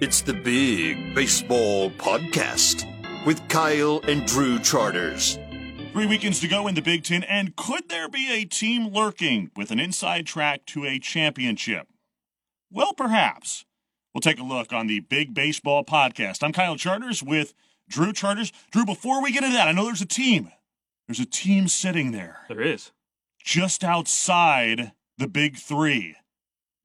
It's the Big Baseball Podcast with Kyle and Drew Charters. Three weekends to go in the Big Ten, and could there be a team lurking with an inside track to a championship? Well, perhaps. We'll take a look on the Big Baseball Podcast. I'm Kyle Charters with Drew Charters. Drew, before we get into that, I know there's a team. There's a team sitting there There is. just outside the Big Three.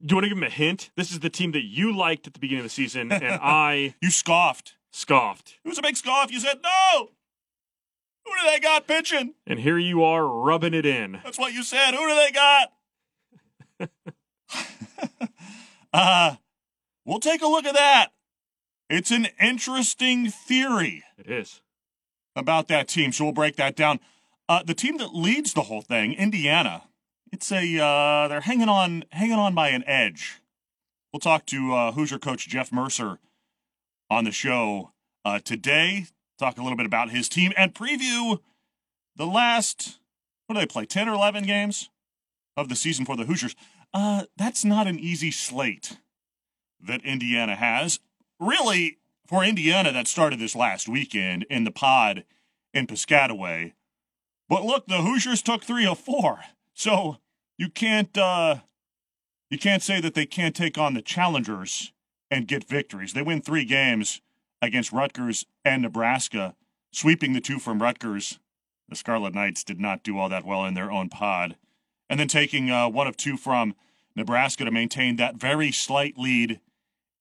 Do you want to give him a hint? This is the team that you liked at the beginning of the season, and I You scoffed. scoffed. It was a big scoff. You said, no! Who do they got pitching? And here you are rubbing it in. That's what you said. Who do they got? uh, we'll take a look at that. It's an interesting theory It is. about that team, so we'll break that down. Uh, the team that leads the whole thing, Indiana, it's a uh, they're hanging on hanging on by an edge. We'll talk to uh, Hoosier coach Jeff Mercer on the show uh, today. Talk a little bit about his team and preview the last what do they play 10 or 11 games of the season for the Hoosiers. Uh, that's not an easy slate that Indiana has. Really, for Indiana, that started this last weekend in the pod in Piscataway. But look, the Hoosiers took three of four, so you can't uh, you can't say that they can't take on the challengers and get victories. They win three games against Rutgers and Nebraska, sweeping the two from Rutgers. The Scarlet Knights did not do all that well in their own pod, and then taking uh, one of two from Nebraska to maintain that very slight lead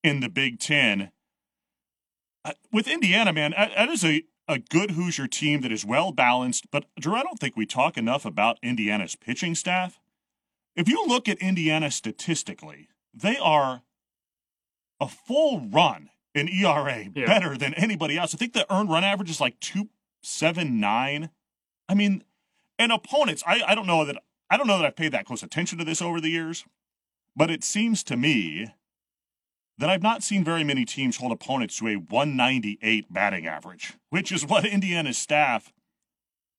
in the Big Ten. Uh, with Indiana, man, that is a, a good Hoosier team that is well balanced. But, Drew, I don't think we talk enough about Indiana's pitching staff. If you look at Indiana statistically, they are a full run in ERA Yeah. better than anybody else. I think the earned run average is like 279. I mean, and opponents, I, I don't know that I don't know that I've paid that close attention to this over the years, but it seems to me that I've not seen very many teams hold opponents to a 198 batting average, which is what Indiana's staff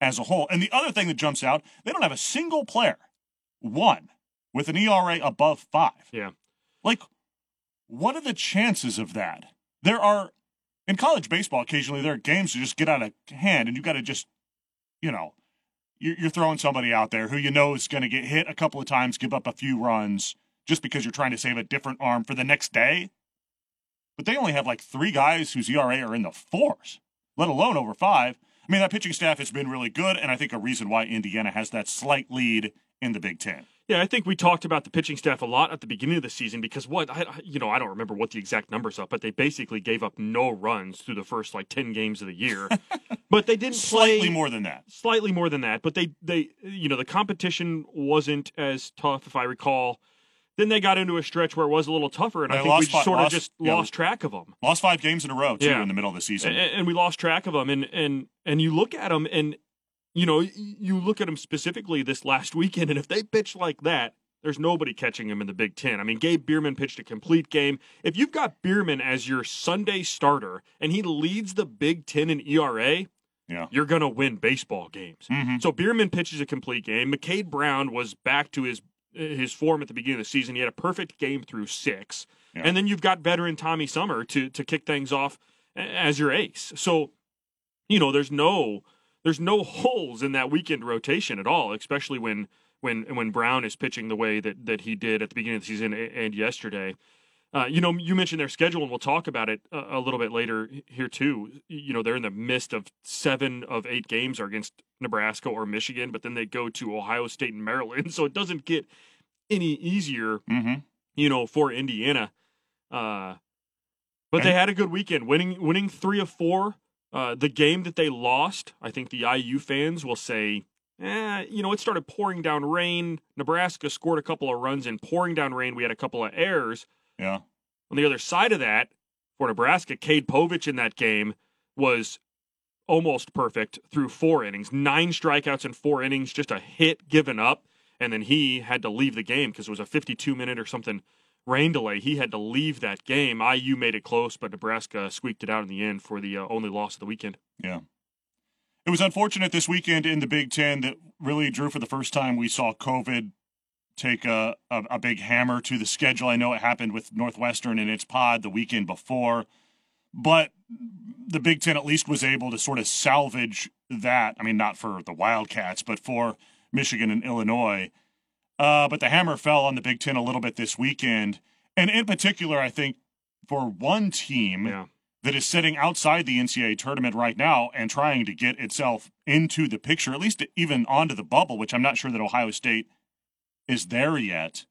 as a whole. And the other thing that jumps out, they don't have a single player, one, with an ERA above five. Yeah. Like, what are the chances of that? There are, in college baseball, occasionally there are games that just get out of hand and you got to just, you know, you're, you're throwing somebody out there who you know is going to get hit a couple of times, give up a few runs just because you're trying to save a different arm for the next day. But they only have like three guys whose ERA are in the fours, let alone over five. I mean, that pitching staff has been really good, and I think a reason why Indiana has that slight lead in the Big Ten. Yeah, I think we talked about the pitching staff a lot at the beginning of the season because what I, you know, I don't remember what the exact numbers are, but they basically gave up no runs through the first like ten games of the year. but they didn't Slightly play more than that. slightly more than that. But they they you know the competition wasn't as tough, if I recall. Then they got into a stretch where it was a little tougher, and They I think we lost fi- sort of just yeah. lost track of them. Lost five games in a row too Yeah. in the middle of the season. and, and we lost track of them and and and you look at them and you know you look at them specifically this last weekend and if they pitch like that there's nobody catching them in the Big Ten. I mean, Gabe Bierman pitched a complete game. If you've got Bierman as your Sunday starter and he leads the Big Ten in ERA, yeah. you're going to win baseball games. Mhm. So Bierman pitches a complete game. McCade Brown was back to his his form at the beginning of the season. He had a perfect game through six, Yeah. and then you've got veteran Tommy Sommer to to kick things off as your ace. So, you know, there's no there's no holes in that weekend rotation at all, especially when when when Brown is pitching the way that that he did at the beginning of the season and yesterday. Uh, you know, you mentioned their schedule, and we'll talk about it a, a little bit later here too. You know, they're in the midst of seven of eight games are against Nebraska or Michigan, but then they go to Ohio State and Maryland, so it doesn't get any easier. Mm-hmm. You know, for Indiana. Uh, but they had a good weekend, winning winning three of four. Uh, the game that they lost, I think the IU fans will say, eh, you know, it started pouring down rain. Nebraska scored a couple of runs in pouring down rain. We had a couple of errors. Yeah. On the other side of that, for Nebraska, Cade Povich in that game was almost perfect through four innings, nine strikeouts in four innings, just a hit given up, and then he had to leave the game because it was a 52 minute or something rain delay. He had to leave that game. IU made it close, but Nebraska squeaked it out in the end for the uh, only loss of the weekend. Yeah. It was unfortunate this weekend in the Big Ten that really drew for the first time we saw COVID take a, a, a big hammer to the schedule. I know it happened with Northwestern in its pod the weekend before, but the Big Ten at least was able to sort of salvage that. I mean, not for the Wildcats, but for Michigan and Illinois. Uh, but the hammer fell on the Big Ten a little bit this weekend. And in particular, I think for one team Yeah. that is sitting outside the NCAA tournament right now and trying to get itself into the picture, at least even onto the bubble, which I'm not sure that Ohio State is there yet.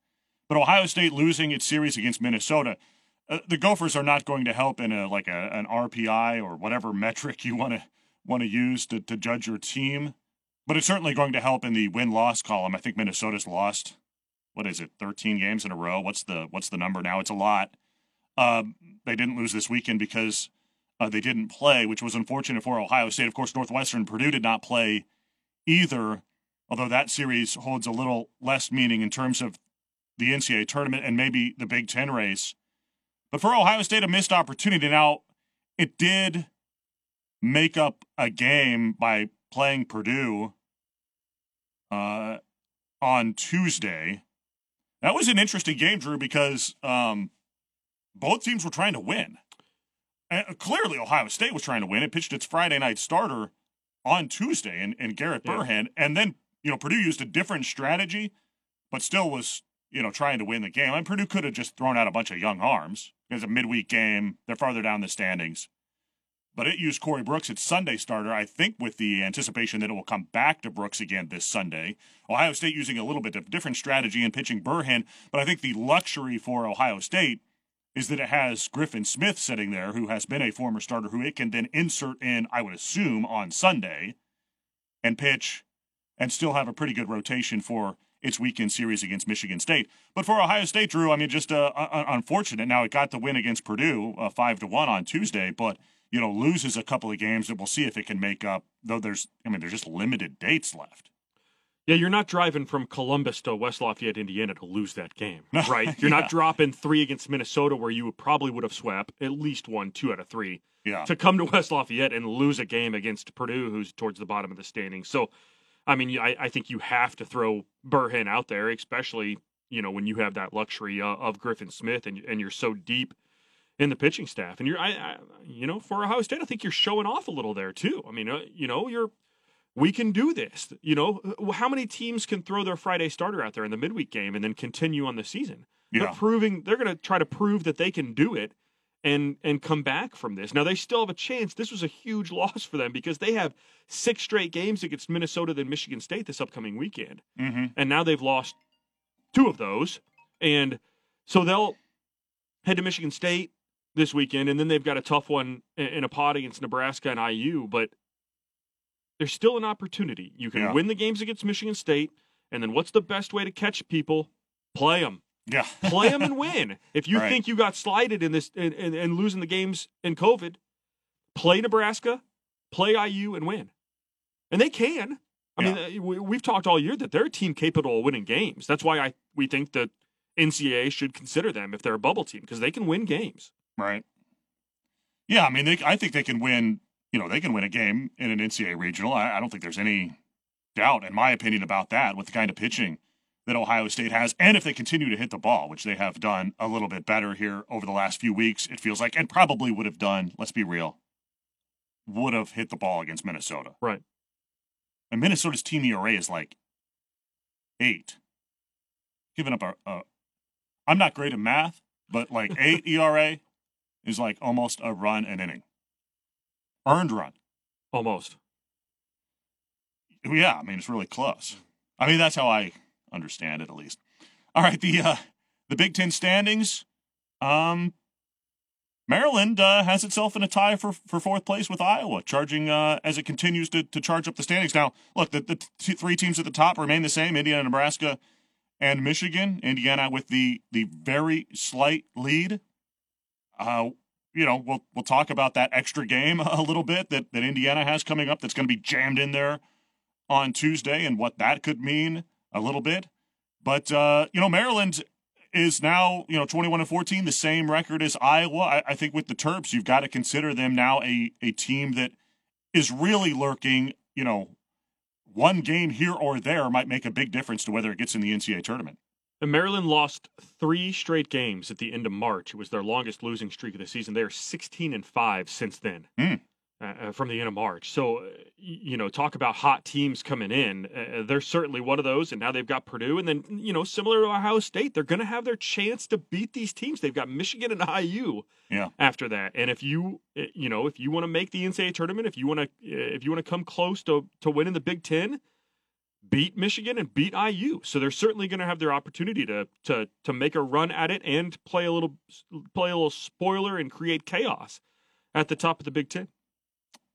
But Ohio State losing its series against Minnesota, uh, the Gophers are not going to help in a like a, an RPI or whatever metric you want to want to use to, to judge your team. But it's certainly going to help in the win loss column. I think Minnesota's lost what is it, 13 games in a row? What's the what's the number now? It's a lot. Um, they didn't lose this weekend because uh, they didn't play, which was unfortunate for Ohio State. Of course, Northwestern Purdue did not play either, although that series holds a little less meaning in terms of the NCAA tournament and maybe the Big Ten race. But for Ohio State, a missed opportunity. Now, it did make up a game by playing Purdue uh, on Tuesday. That was an interesting game, Drew, because um, both teams were trying to win. And clearly, Ohio State was trying to win. It pitched its Friday night starter on Tuesday, and, and Garrett Yeah. Burhenn, and then you know Purdue used a different strategy, but still was you know trying to win the game. And Purdue could have just thrown out a bunch of young arms. It's a midweek game; they're farther down the standings. But it used Corey Brooks, its Sunday starter, I think, with the anticipation that it will come back to Brooks again this Sunday. Ohio State using a little bit of different strategy and pitching Burhenn, but I think the luxury for Ohio State is that it has Griffin Smith sitting there, who has been a former starter, who it can then insert in, I would assume, on Sunday and pitch and still have a pretty good rotation for its weekend series against Michigan State. But for Ohio State, Drew, I mean, just uh, un- unfortunate. Now it got the win against Purdue, uh, five to one on Tuesday, but you know loses a couple of games that we'll see if it can make up. Though there's, I mean, there's just limited dates left. Yeah, you're not driving from Columbus to West Lafayette, Indiana to lose that game, right? You're Yeah. not dropping three against Minnesota where you probably would have swept at least one, two out of three Yeah, to come to West Lafayette and lose a game against Purdue, who's towards the bottom of the standings. So, I mean, I, I think you have to throw Burhenn out there, especially you know when you have that luxury uh, of Griffin Smith and and you're so deep in the pitching staff. And you're, I, I you know, for Ohio State, I think you're showing off a little there too. I mean, uh, you know, you're we can do this. You know, Uh, how many teams can throw their Friday starter out there in the midweek game and then continue on the season? They're yeah, proving they're going to try to prove that they can do it and and come back from this. Now they still have a chance. This was a huge loss for them because they have six straight games against Minnesota then Michigan State this upcoming weekend. hmm And now they've lost two of those. And so they'll head to Michigan State this weekend and then they've got a tough one in- a pot against Nebraska and IU, but there's still an opportunity. You can Yeah. win the games against Michigan State and then what's the best way to catch people? Play them yeah. play them and win. If you Right. think you got slighted in this and, and, and losing the games in COVID, play Nebraska, play IU, and win. And they can. I mean, uh, we, we've talked all year that they're a team capable of winning games. That's why I we think that NCAA should consider them if they're a bubble team because they can win games. Right. Yeah, I mean, they, I think they can win. You know, they can win a game in an NCAA regional. I, I don't think there's any doubt, in my opinion, about that with the kind of pitching that Ohio State has, and if they continue to hit the ball, which they have done a little bit better here over the last few weeks, it feels like, and probably would have done. Let's be real, would have hit the ball against Minnesota. Right. And Minnesota's team ERA is like eight. Giving up a, a I'm not great at math, but like eight ERA is like almost a run an inning. Earned run. Almost. Yeah, I mean it's really close. I mean that's how I understand it at least. All right, the uh the Big Ten standings. Um Maryland uh, has itself in a tie for, for fourth place with Iowa, charging uh, as it continues to, to charge up the standings. Now, look, the, the t- three teams at the top remain the same: Indiana, Nebraska, and Michigan. Indiana with the the very slight lead. Uh, you know, we'll we'll talk about that extra game a little bit that that Indiana has coming up. That's going to be jammed in there on Tuesday, and what that could mean a little bit. But uh, you know, Maryland is now you know 21 and 14, the same record as Iowa. I, I think with the Terps, you've got to consider them now a a team that is really lurking. You know, one game here or there might make a big difference to whether it gets in the NCAA tournament. And Maryland lost three straight games at the end of March. It was their longest losing streak of the season. They are 16 and five since then. Hmm. Uh, from the end of March. So, uh, you know, talk about hot teams coming in. Uh, they're certainly one of those. And now they've got Purdue. And then, you know, similar to Ohio State, they're going to have their chance to beat these teams. They've got Michigan and IU Yeah. after that. And if you, uh, you know, if you want to make the NCAA tournament, if you want to, if you want to come close to, to winning the Big Ten, beat Michigan and beat IU. So they're certainly going to have their opportunity to, to, to make a run at it and play a little, play a little spoiler and create chaos at the top of the Big Ten.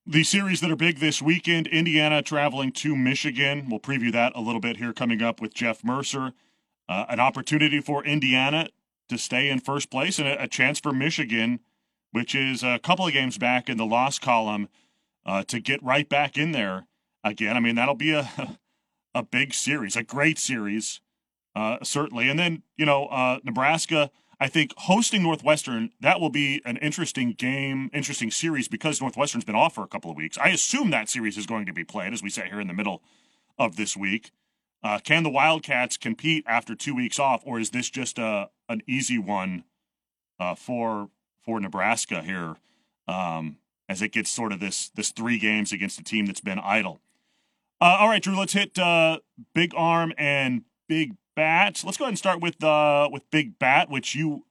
The series that are big this weekend Indiana traveling to Michigan. We'll preview that a little bit here coming up with Jeff Mercer. Uh, an opportunity for Indiana to stay in first place and a, a, chance for Michigan, which is a couple of games back in the loss column, uh, to get right back in there again. I mean, that'll be a, a big series, a great series, uh, certainly. And then, you know, uh, Nebraska. I think hosting Northwestern, that will be an interesting game, interesting series because Northwestern's been off for a couple of weeks. I assume that series is going to be played as we sit here in the middle of this week. Uh, can the Wildcats compete after two weeks off, or is this just a an easy one uh, for for Nebraska here um, as it gets sort of this this three games against a team that's been idle? Uh, all right, Drew, let's hit uh, Big Arm and Big Bat. Let's go ahead and start with uh with Big Bat, which you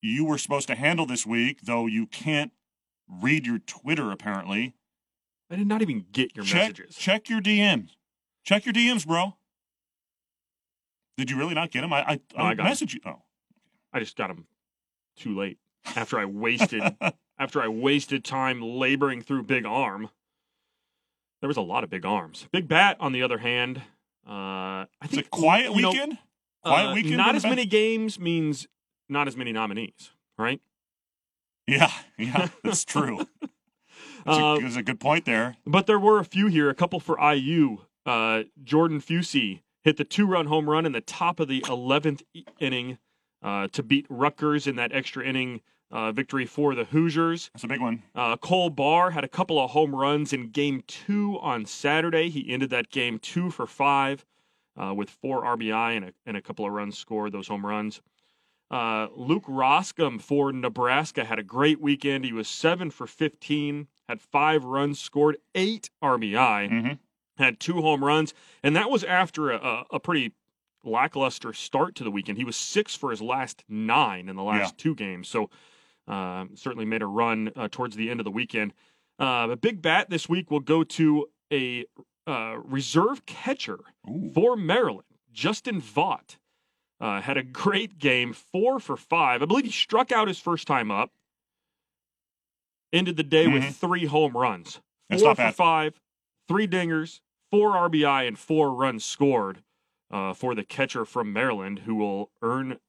you were supposed to handle this week, though you can't read your Twitter apparently. I did not even get your check, messages. Check your DMs. Check your DMs, bro. Did you really not get them? I I, No, I got messaged you. Oh, I just got them too late after I wasted after I wasted time laboring through Big Arm. There was a lot of big arms. Big Bat, on the other hand, uh, I it's think a quiet you know, weekend. quiet uh, weekend. Not as many games means not as many nominees, right? Yeah, yeah, that's true. That's a, Uh, there's a good point there. But there were a few here. A couple for IU. Uh, Jordan Fusey hit the two-run home run in the top of the 11th inning uh, to beat Rutgers in that extra inning uh, victory for the Hoosiers. That's a big one. Uh, Cole Barr had a couple of home runs in Game Two on Saturday. He ended that game two for five uh, with four RBI and a, and a couple of runs scored. Those home runs. Uh, Luke Roskam for Nebraska had a great weekend. He was seven for 15, had five runs scored, eight RBI, hmm had two home runs, and that was after a, a, a pretty lackluster start to the weekend. He was six for his last nine in the last two games, so uh, certainly made a run uh, towards the end of the weekend. Uh, the big bat this week will go to a uh, reserve catcher Ooh. for Maryland, Justin Vought. Uh, had a great game, four for five. I believe he struck out his first time up. Ended the day Mhm. with three home runs. That's Four for bad. five, three dingers, four RBI, and four runs scored uh, for the catcher from Maryland, who will earn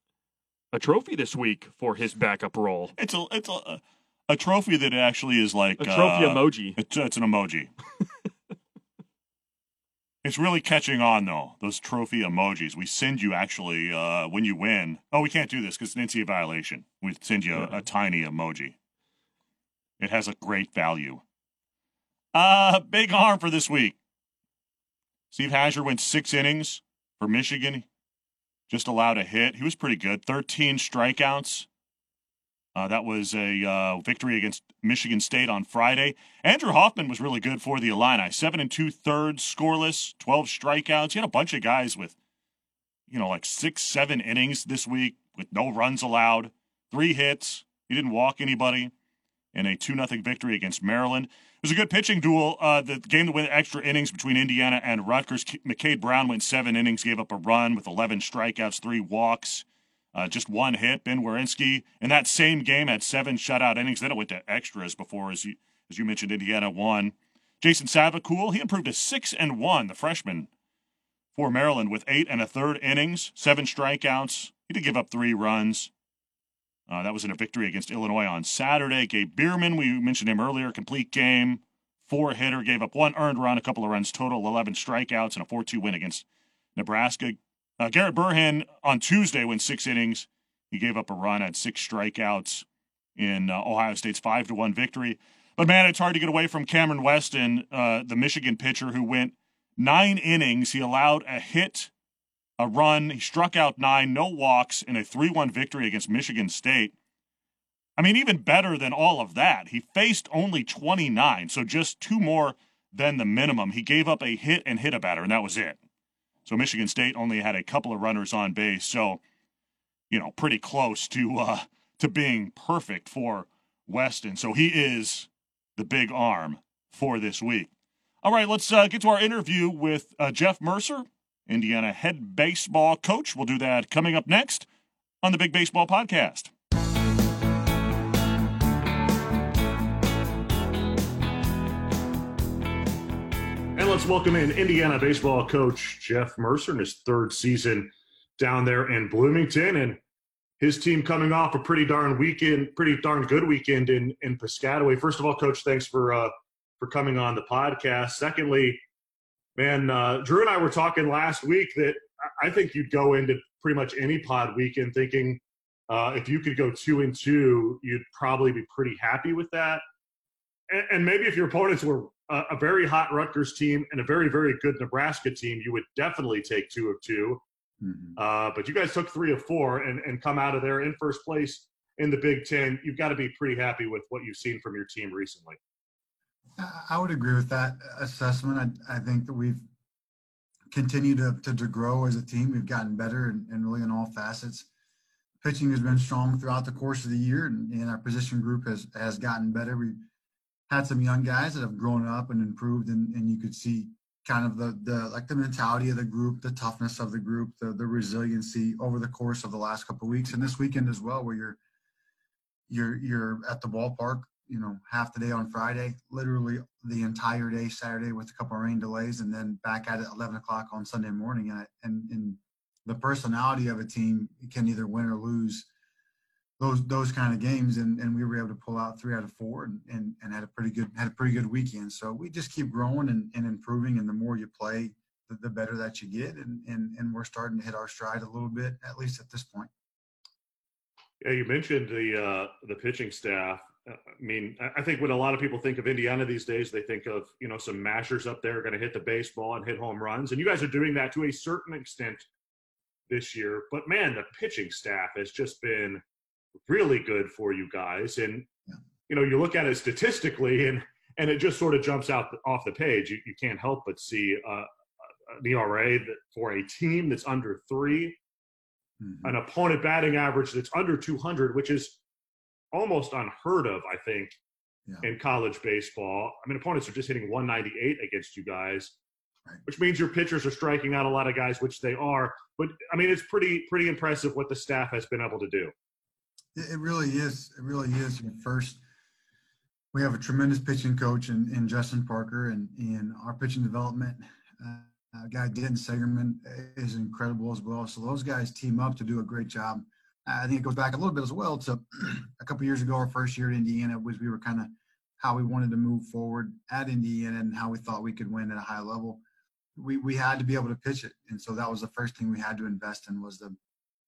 a trophy this week for his backup role. It's a it's a a trophy that actually is like A trophy uh, emoji. It's, it's an emoji. it's really catching on though. Those trophy emojis we send you actually uh, when you win. Oh, we can't do this because it's an NCAA violation. We send you a, a tiny emoji. It has a great value. Uh, big arm for this week. Steve Hajjar went six innings for Michigan. Just allowed a hit. He was pretty good. 13 strikeouts. Uh, that was a uh, victory against Michigan State on Friday. Andrew Hoffmann was really good for the Illini. Seven and two thirds, scoreless, 12 strikeouts. He had a bunch of guys with, you know, like six, seven innings this week with no runs allowed, three hits. He didn't walk anybody in a 2 0 victory against Maryland. It was a good pitching duel. Uh, the game that went extra innings between Indiana and Rutgers. McCade Brown went seven innings, gave up a run with 11 strikeouts, three walks. Uh, just one hit. Ben Wereski in that same game had seven shutout innings. Then it went to extras before, as you as you mentioned, Indiana won. Jason Savacool he improved to six and one. The freshman for Maryland with eight and a third innings, seven strikeouts. He did give up three runs. Uh, that was in a victory against Illinois on Saturday. Gabe Bierman, we mentioned him earlier, complete game, four hitter, gave up one earned run, a couple of runs total, 11 strikeouts, and a 4 2 win against Nebraska. Uh, Garrett Burhenn on Tuesday went six innings. He gave up a run, had six strikeouts in uh, Ohio State's 5 to 1 victory. But man, it's hard to get away from Cameron Weston, uh, the Michigan pitcher who went nine innings. He allowed a hit, a run. He struck out nine, no walks in a 3 1 victory against Michigan State. I mean, even better than all of that, he faced only 29, so just two more than the minimum. He gave up a hit and hit a batter, and that was it. So Michigan State only had a couple of runners on base, so you know, pretty close to uh, to being perfect for Weston. So he is the big arm for this week. All right, let's uh, get to our interview with uh, Jeff Mercer, Indiana head baseball coach. We'll do that coming up next on the Big Baseball Podcast. And let's welcome in Indiana baseball coach Jeff Mercer in his third season down there in Bloomington. And his team coming off a pretty darn weekend, pretty darn good weekend in in Piscataway. First of all, Coach, thanks for uh, for coming on the podcast. Secondly, man, uh, Drew and I were talking last week that I think you'd go into pretty much any pod weekend thinking uh, if you could go two and two, you'd probably be pretty happy with that. And, and maybe if your opponents were a, a very hot Rutgers team and a very very good Nebraska team, you would definitely take two of two. Mm-hmm. Uh, but you guys took three of four and, and come out of there in first place in the Big Ten. You've got to be pretty happy with what you've seen from your team recently. I would agree with that assessment. I, I think that we've continued to, to, to, grow as a team. We've gotten better and, really in all facets. Pitching has been strong throughout the course of the year, and, and our position group has has gotten better. We've had some young guys that have grown up and improved, and, and you could see kind of the the like the mentality of the group, the toughness of the group, the the resiliency over the course of the last couple of weeks and this weekend as well, where you're you're you're at the ballpark, you know, half the day on Friday, literally the entire day Saturday with a couple of rain delays, and then back at it 11 o'clock on Sunday morning. And and and the personality of a team can either win or lose those those kind of games. And, and we were able to pull out three out of four and, and, and had a pretty good had a pretty good weekend. So we just keep growing and, and improving. And the more you play the, the better that you get. And, and and we're starting to hit our stride a little bit at least at this point. Yeah you mentioned the uh the pitching staff I mean, I think when a lot of people think of Indiana these days, they think of you know some mashers up there going to hit the baseball and hit home runs, and you guys are doing that to a certain extent this year. But man, the pitching staff has just been really good for you guys. And yeah. you know, you look at it statistically, and and it just sort of jumps out off the page. You, you can't help but see uh, an ERA that for a team that's under 3 mm-hmm. an opponent batting average that's under 200, which is almost unheard of, I think, yeah. in college baseball. I mean, opponents are just hitting 198 against you guys. Right. Which means your pitchers are striking out a lot of guys, which they are. But I mean, it's pretty pretty impressive what the staff has been able to do. It really is. It really is. First, we have a tremendous pitching coach in, in Justin Parker, and in our pitching development uh, guy Denton Sagerman is incredible as well. So those guys team up to do a great job. I think it goes back a little bit as well to a couple years ago. Our first year at Indiana was we were kind of how we wanted to move forward at Indiana and how we thought we could win at a high level. We we had to be able to pitch it, and so that was the first thing we had to invest in was the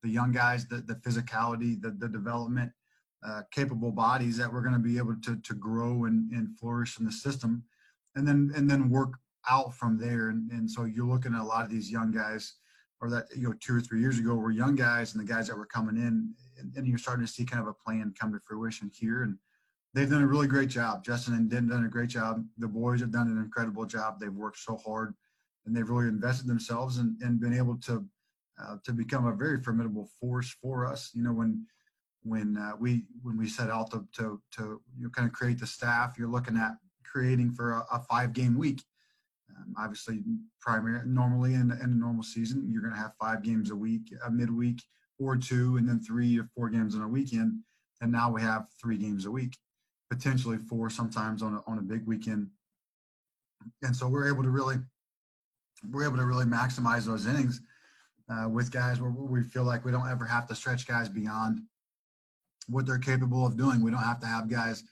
the young guys, the, the physicality, the, the development, uh, capable bodies that we're going to be able to, to grow and, and flourish in the system and then and then work out from there. And, and so you're looking at a lot of these young guys or that, you know, two or three years ago were young guys and the guys that were coming in and, and you're starting to see kind of a plan come to fruition here. And they've done a really great job. Justin and Den done a great job. The boys have done an incredible job. They've worked so hard and they've really invested themselves and, and been able to uh, to become a very formidable force for us. You know, when when uh, we when we set out to to, to you know, kind of create the staff, you're looking at creating for a, a five game week. Um, obviously, primary normally in, in a normal season, you're going to have five games a week, a midweek or two, and then three or four games on a weekend. And now we have three games a week, potentially four sometimes on a, on a big weekend. And so we're able to really we're able to really maximize those innings uh, with guys where we feel like we don't ever have to stretch guys beyond what they're capable of doing. We don't have to have guys,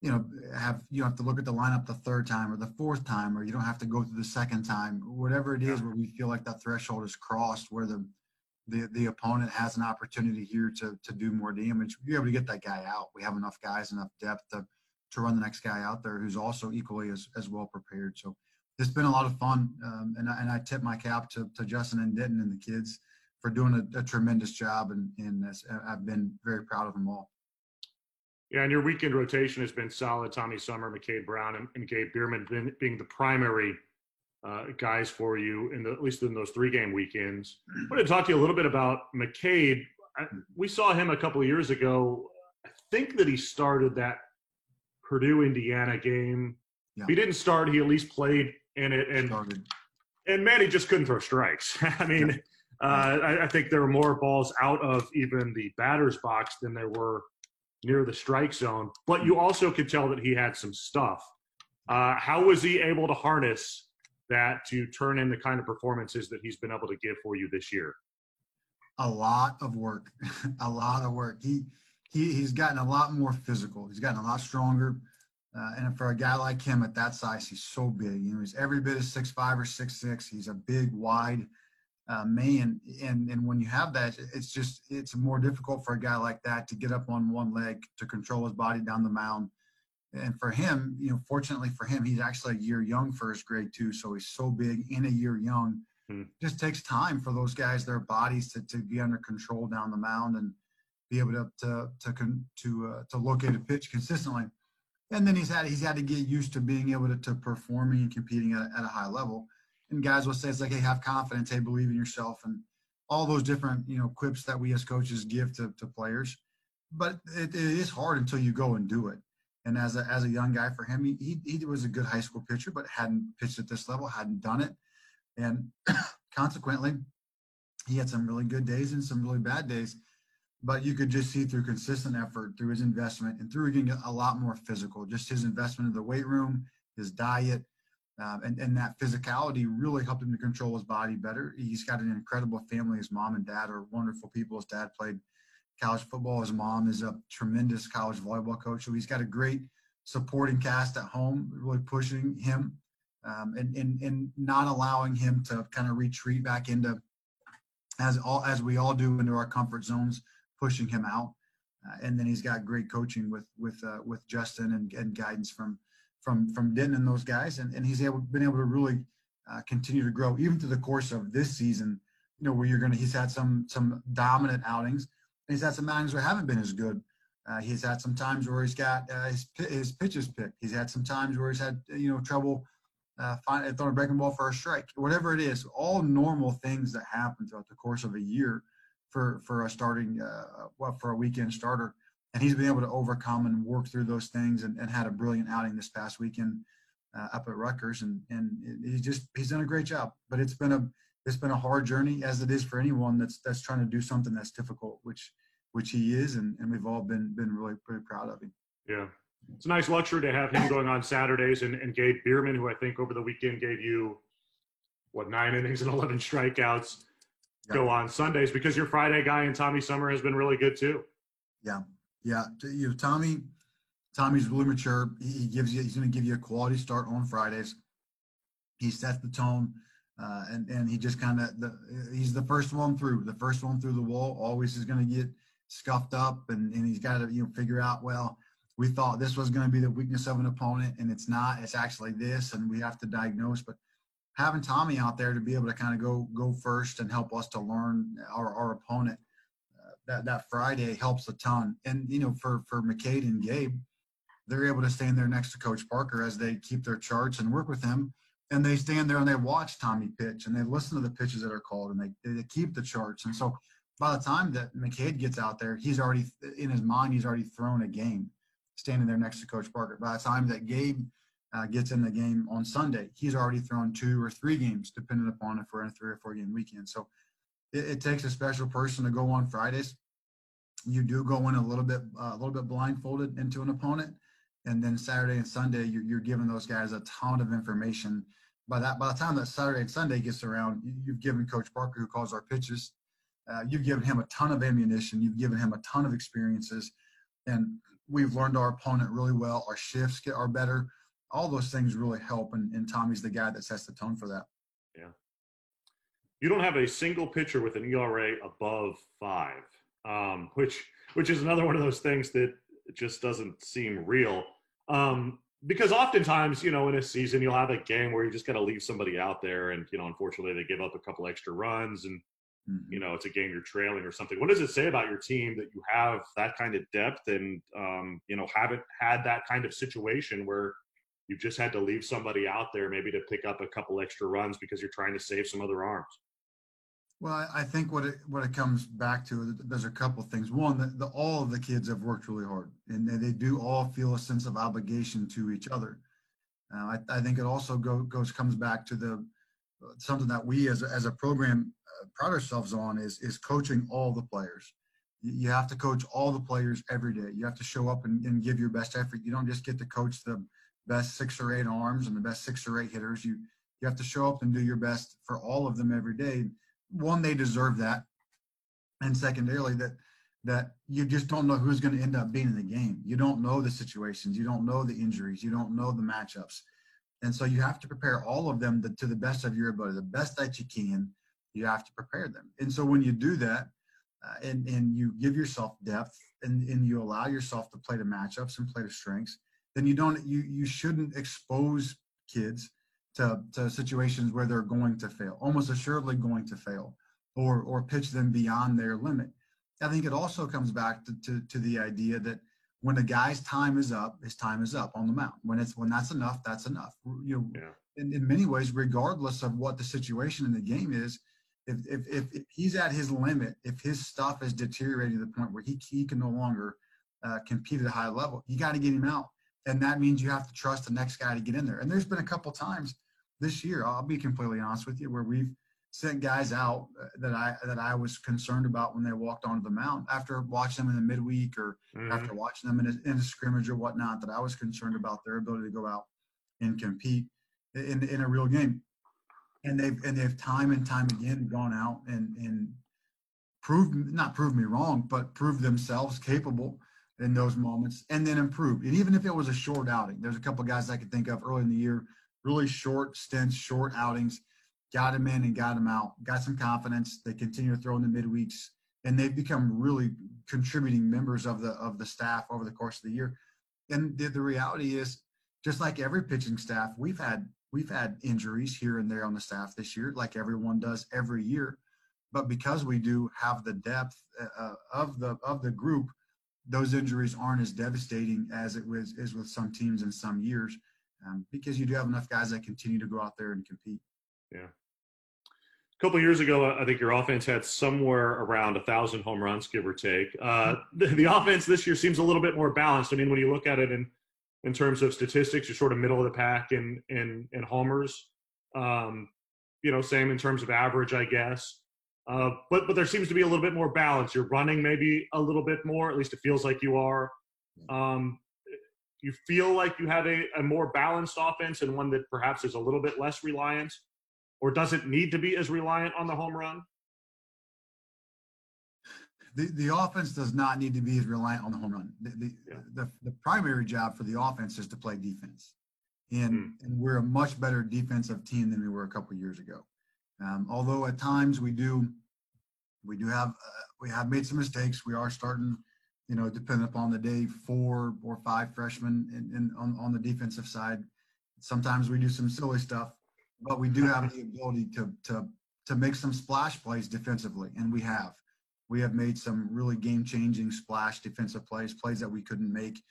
you know, have you don't have to look at the lineup the third time or the fourth time, or you don't have to go through the second time. Whatever it is, where we feel like that threshold is crossed, where the the, the opponent has an opportunity here to to do more damage. Be able to get that guy out. We have enough guys, enough depth to to run the next guy out there who's also equally as as well prepared. So it's been a lot of fun, um, and I, and I tip my cap to, to Justin and Denton and the kids for doing a, a tremendous job, and and I've been very proud of them all. Yeah, and your weekend rotation has been solid. Tommy Sommer, McCade Brown, and, and Gabe Bierman been, being the primary uh, guys for you in the, at least in those three game weekends. I wanted to talk to you a little bit about McCade. I, we saw him a couple of years ago. I think that he started that Purdue Indiana game. Yeah. He didn't start. He at least played in it, and started. and man, he just couldn't throw strikes. I mean, uh, I, I think there were more balls out of even the batter's box than there were near the strike zone, but you also could tell that he had some stuff. Uh, how was he able to harness that to turn in the kind of performances that he's been able to give for you this year? A lot of work, a lot of work. He he he's gotten a lot more physical. He's gotten a lot stronger. Uh, and for a guy like him at that size, he's so big. You know, he's every bit of six five or six six. He's a big, wide uh, man, and and when you have that, it's just it's more difficult for a guy like that to get up on one leg to control his body down the mound. And for him, you know, fortunately for him, he's actually a year young for his grade two, so he's so big in a year young. Hmm. It just takes time for those guys, their bodies to, to be under control down the mound and be able to to to to, uh, to locate a pitch consistently. And then he's had he's had to get used to being able to, to performing and competing at, at a high level and guys will say it's like, hey, have confidence, hey, believe in yourself, and all those different you know quips that we as coaches give to, to players. But it, it is hard until you go and do it. And as a, as a young guy for him, he, he, he was a good high school pitcher, but hadn't pitched at this level, hadn't done it. And consequently, he had some really good days and some really bad days. But you could just see through consistent effort, through his investment, and through getting a lot more physical, just his investment in the weight room, his diet, um, and, and that physicality really helped him to control his body better. He's got an incredible family. His mom and dad are wonderful people. His dad played college football. His mom is a tremendous college volleyball coach. So he's got a great supporting cast at home, really pushing him um, and, and, and not allowing him to kind of retreat back into, as all as we all do, into our comfort zones, pushing him out. Uh, and then he's got great coaching with with uh, with Justin and, and guidance from from from Denton and those guys, and, and he's able been able to really uh, continue to grow even through the course of this season. You know, where you're gonna he's had some some dominant outings, and he's had some outings where haven't been as good. Uh, he's had some times where he's got uh, his his pitches picked. He's had some times where he's had you know trouble uh, finding throwing a breaking ball for a strike. Whatever it is, all normal things that happen throughout the course of a year for for a starting uh, well for a weekend starter and he's been able to overcome and work through those things and, and had a brilliant outing this past weekend uh, up at Rutgers. And and he just he's done a great job but it's been a it's been a hard journey as it is for anyone that's that's trying to do something that's difficult which which he is. And, and we've all been been really pretty proud of him. Yeah. It's a nice luxury to have him going on Saturdays. And, and Gabe Bierman who I think over the weekend gave you what nine innings and 11 strikeouts yeah. go on Sundays because your Friday guy and Tommy Sommer has been really good too. Yeah yeah, you know, Tommy, Tommy's really mature. He gives you, he's going to give you a quality start on Fridays. He sets the tone, uh, and and he just kind of he's the first one through, the first one through the wall. Always is going to get scuffed up, and and he's got to you know figure out well. We thought this was going to be the weakness of an opponent, and it's not. It's actually this, and we have to diagnose. But having Tommy out there to be able to kind of go go first and help us to learn our, our opponent that that Friday helps a ton. And you know, for for McCade and Gabe, they're able to stand there next to Coach Parker as they keep their charts and work with him. And they stand there and they watch Tommy pitch and they listen to the pitches that are called and they they keep the charts. And so by the time that McCade gets out there, he's already in his mind he's already thrown a game, standing there next to Coach Parker. By the time that Gabe uh, gets in the game on Sunday, he's already thrown two or three games, depending upon if we're in a three or four game weekend. So it, it, takes a special person to go on Fridays. You do go in a little bit uh, a little bit blindfolded into an opponent, and then Saturday and Sunday you're, you're giving those guys a ton of information. By that by the time that Saturday and Sunday gets around, you've given Coach Parker, who calls our pitches, uh, you've given him a ton of ammunition. You've given him a ton of experiences, and we've learned our opponent really well. Our shifts get are better. All those things really help, and, and Tommy's the guy that sets the tone for that. You don't have a single pitcher with an ERA above five, um, which which is another one of those things that just doesn't seem real. Um, because oftentimes, you know, in a season, you'll have a game where you just got to leave somebody out there, and you know, unfortunately, they give up a couple extra runs, and mm-hmm. you know, it's a game you're trailing or something. What does it say about your team that you have that kind of depth, and um, you know, haven't had that kind of situation where you've just had to leave somebody out there, maybe to pick up a couple extra runs because you're trying to save some other arms? Well, I think what it what it comes back to there's a couple things. One, the, all of the kids have worked really hard, and they do all feel a sense of obligation to each other. Uh, I, I, think it also go, goes comes back to the something that we as a, as a program uh, pride ourselves on is is coaching all the players. You have to coach all the players every day. You have to show up and, and give your best effort. You don't just get to coach the best six or eight arms and the best six or eight hitters. You you have to show up and do your best for all of them every day one, they deserve that, and secondarily, that that you just don't know who's going to end up being in the game. You don't know the situations, you don't know the injuries, you don't know the matchups, and so you have to prepare all of them to the best of your ability, the best that you can. You have to prepare them, and so when you do that, uh, and and you give yourself depth, and and you allow yourself to play the matchups and play the strengths, then you don't you you shouldn't expose kids to, to situations where they're going to fail, almost assuredly going to fail, or or pitch them beyond their limit. I think it also comes back to, to, to the idea that when a guy's time is up, his time is up on the mound. When it's when that's enough, that's enough. You know, yeah. in, in many ways, regardless of what the situation in the game is, if, if, if, if, he's at his limit, if his stuff is deteriorating to the point where he, he can no longer uh, compete at a high level, you got to get him out. And that means you have to trust the next guy to get in there. And there's been a couple times this year, I'll be completely honest with you, where we've sent guys out uh, that I that I was concerned about when they walked onto the mound after watching them in the midweek or mm-hmm. after watching them in a, in a scrimmage or whatnot. That I was concerned about their ability to go out and compete in in a real game, and they've and they've time and time again gone out and and proved not proved me wrong, but proved themselves capable in those moments, and then improved. And even if it was a short outing, there's a couple guys I could think of early in the year really short stints, short outings, got him in and got him out, got some confidence. They continue to throw in the midweeks, and they've become really contributing members of the of the staff over the course of the year. And the, the reality is, just like every pitching staff, we've had we've had injuries here and there on the staff this year, like everyone does every year. But because we do have the depth uh, uh of the of the group, those injuries aren't as devastating as it was is with some teams in some years um, because you do have enough guys that continue to go out there and compete. Yeah. A couple years ago, I think your offense had somewhere around a thousand home runs, give or take. Uh, the, the, offense this year seems a little bit more balanced. I mean, when you look at it in in terms of statistics, you're sort of middle of the pack in in in homers. Um, you know, same in terms of average, I guess. Uh, but but there seems to be a little bit more balance. You're running maybe a little bit more. At least it feels like you are. Um, you feel like you have a, a more balanced offense and one that perhaps is a little bit less reliant or doesn't need to be as reliant on the home run? The, the offense does not need to be as reliant on the home run. The, the, yeah. the, the, primary job for the offense is to play defense. And, mm. and we're a much better defensive team than we were a couple years ago. Um, although at times we do we do have uh, we have made some mistakes. We are starting you know, depending upon the day, four or five freshmen in, in on, on the defensive side. Sometimes we do some silly stuff, but we do have the ability to to to make some splash plays defensively, and we have. We have made some really game-changing splash defensive plays, plays that we couldn't make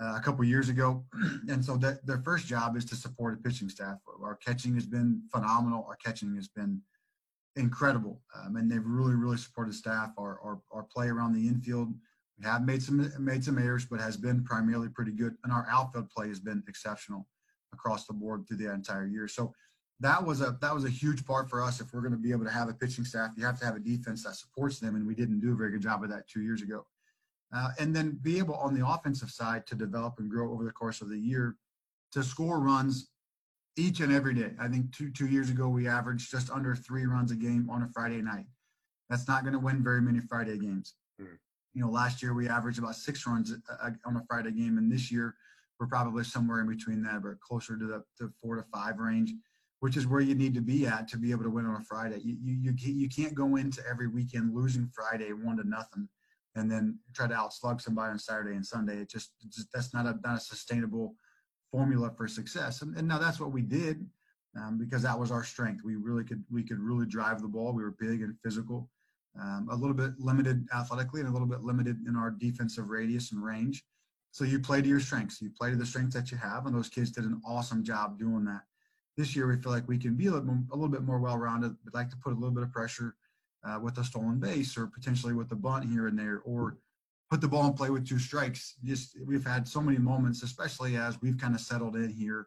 uh, a couple years ago. and so that their first job is to support a pitching staff. Our catching has been phenomenal. Our catching has been incredible, um, and they've really, really supported staff. Our, our our play around the infield have made some made some errors, but has been primarily pretty good. And our outfield play has been exceptional across the board through the entire year. So that was a that was a huge part for us. If we're going to be able to have a pitching staff, you have to have a defense that supports them, and we didn't do a very good job of that two years ago. Uh, and then be able on the offensive side to develop and grow over the course of the year to score runs each and every day. I think two two years ago we averaged just under three runs a game on a Friday night. That's not going to win very many Friday games. Mm you know, last year we averaged about six runs on a Friday game, and this year we're probably somewhere in between that, but closer to the to four to five range, which is where you need to be at to be able to win on a Friday. You you you can't go into every weekend losing Friday one to nothing, and then try to outslug somebody on Saturday and Sunday. It just, just that's not a not a sustainable formula for success. And, and now that's what we did um, because that was our strength. We really could we could really drive the ball. We were big and physical, um, a little bit limited athletically, and a little bit limited in our defensive radius and range. So you play to your strengths. You play to the strengths that you have, and those kids did an awesome job doing that. This year, we feel like we can be a little, a little bit more well-rounded. We'd like to put a little bit of pressure uh, with a stolen base, or potentially with a bunt here and there, or put the ball in play with two strikes. Just we've had so many moments, especially as we've kind of settled in here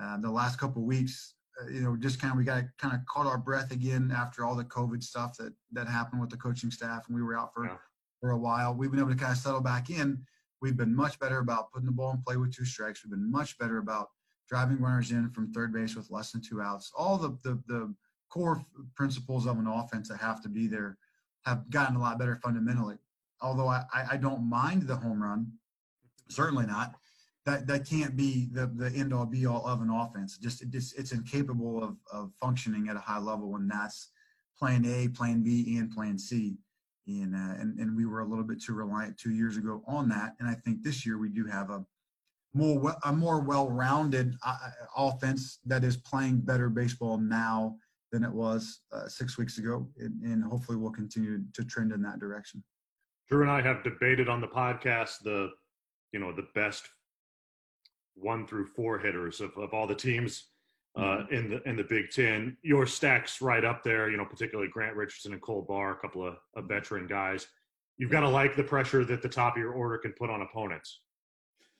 uh, the last couple weeks. Uh, you know, just kind of we got kind of caught our breath again after all the COVID stuff that that happened with the coaching staff, and we were out for yeah. for a while. We've been able to kind of settle back in. We've been much better about putting the ball in play with two strikes. We've been much better about driving runners in from third base with less than two outs. All the the, the core principles of an offense that have to be there have gotten a lot better fundamentally although I, I don't mind the home run, certainly not. That that can't be the the end all be all of an offense. Just it just it's incapable of of functioning at a high level when that's plan A, plan B, and plan C. And, uh, and and we were a little bit too reliant two years ago on that. And I think this year we do have a more a more well-rounded uh, offense that is playing better baseball now than it was uh, six weeks ago, and, and hopefully we'll continue to trend in that direction. Drew and I have debated on the podcast the, you know, the best one through four hitters of, of all the teams uh, mm-hmm. in the in the Big Ten. Your stacks right up there, you know, particularly Grant Richardson and Cole Barr, a couple of, of veteran guys. You've got to like the pressure that the top of your order can put on opponents.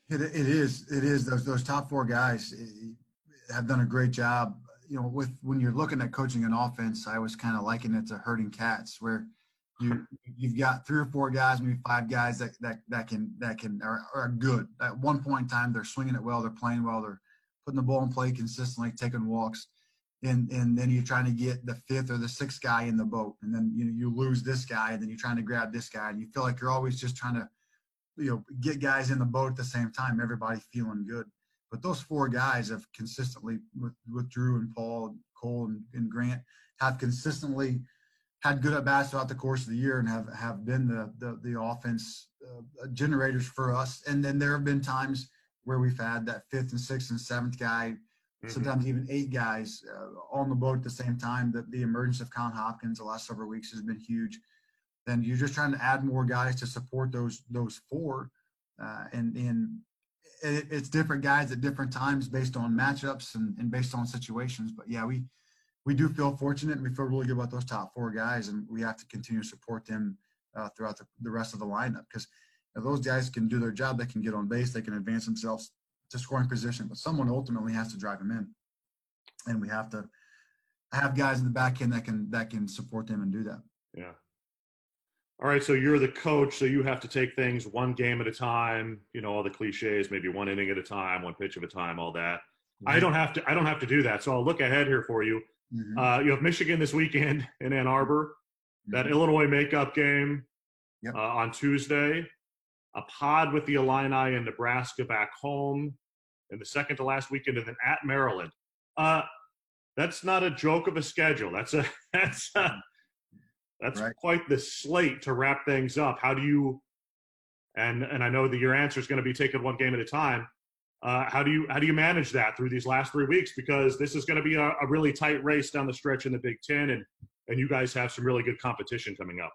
It, it is. It is. Those those top four guys eh, have done a great job. You know, with when you're looking at coaching an offense, I was kind of liking it to herding cats, where you you've got three or four guys, maybe five guys that that, that can that can are, are good. At one point in time, they're swinging it well, they're playing well, they're putting the ball in play consistently, taking walks, and and then you're trying to get the fifth or the sixth guy in the boat, and then you know, you lose this guy, and then you're trying to grab this guy, and you feel like you're always just trying to you know get guys in the boat at the same time, everybody feeling good. But those four guys have consistently with, with Drew and Paul, Cole and, and Grant have consistently had good at bats throughout the course of the year and have have been the the, the offense uh, generators for us. And then there have been times where we've had that fifth and sixth and seventh guy, mm-hmm. sometimes even eight guys uh, on the boat at the same time. That the emergence of Colin Hopkins the last several weeks has been huge. Then you're just trying to add more guys to support those those four, uh, and and it, it's different guys at different times based on matchups and, and based on situations. But yeah, we we do feel fortunate and we feel really good about those top four guys, and we have to continue to support them uh, throughout the, the, rest of the lineup because those guys can do their job. They can get on base. They can advance themselves to scoring position, but someone ultimately has to drive them in, and we have to have guys in the back end that can that can support them and do that. Yeah. All right, so you're the coach, so you have to take things one game at a time. You know all the cliches, maybe one inning at a time, one pitch at a time, all that. Mm-hmm. I don't have to. I don't have to do that. So I'll look ahead here for you. Mm-hmm. Uh, you have Michigan this weekend in Ann Arbor, that mm-hmm. Illinois makeup game yep. uh, on Tuesday, a pod with the Illini in Nebraska back home, and the second to last weekend, and then at Maryland. Uh, that's not a joke of a schedule. That's a that's a, that's right. quite the slate to wrap things up. How do you? And and I know that your answer is going to be taken one game at a time. Uh, how do you how do you manage that through these last three weeks? Because this is going to be a, a, really tight race down the stretch in the Big Ten, and and you guys have some really good competition coming up.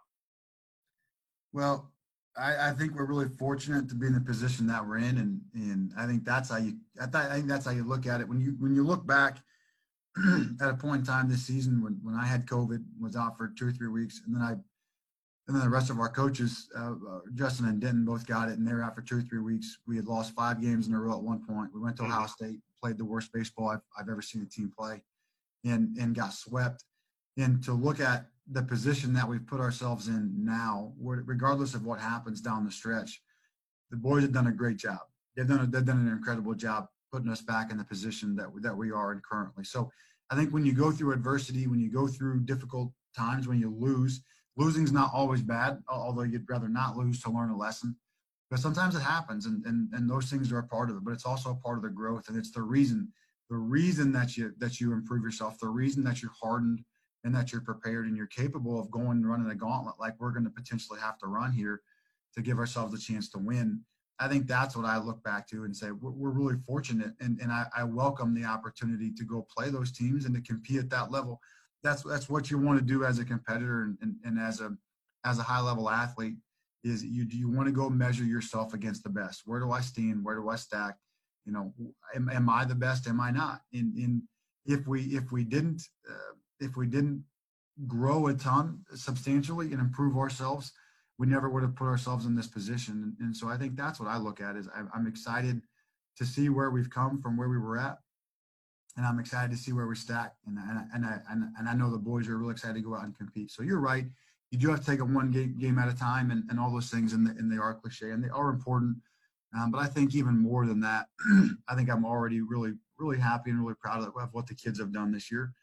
Well, I, I think we're really fortunate to be in the position that we're in, and and I think that's how you I, th- I think that's how you look at it. When you when you look back at a point in time this season when when I had COVID, was out for two or three weeks, and then I and then the rest of our coaches, uh, uh, Justin and Denton, both got it. And they were out for two or three weeks. We had lost five games in a row at one point. We went to Ohio State, played the worst baseball I've, I've ever seen a team play, and and got swept. And to look at the position that we've put ourselves in now, regardless of what happens down the stretch, the boys have done a great job. They've done a, they've done an incredible job putting us back in the position that that we are in currently. So I think when you go through adversity, when you go through difficult times, when you lose losing's not always bad, although you'd rather not lose to learn a lesson. But sometimes it happens, and, and, and those things are a part of it. But it's also a part of the growth, and it's the reason the reason that you that you improve yourself, the reason that you're hardened and that you're prepared and you're capable of going and running a gauntlet like we're going to potentially have to run here to give ourselves a chance to win. I think that's what I look back to and say we're, we're really fortunate, and and I, I welcome the opportunity to go play those teams and to compete at that level. That's that's what you want to do as a competitor and, and, and as a as a high level athlete is you do you want to go measure yourself against the best? Where do I stand? Where do I stack? You know, am, am I the best? Am I not? In in if we if we didn't uh, if we didn't grow a ton substantially and improve ourselves, we never would have put ourselves in this position. And, and so I think that's what I look at is I'm, I'm excited to see where we've come from where we were at, and I'm excited to see where we stack. And and and I and, and I know the boys are really excited to go out and compete. So you're right. You do have to take it one game, game at a time, and, and all those things, and, the, and they are cliche, and they are important. Um, but I think even more than that, I think I'm already really, really happy and really proud of, of what the kids have done this year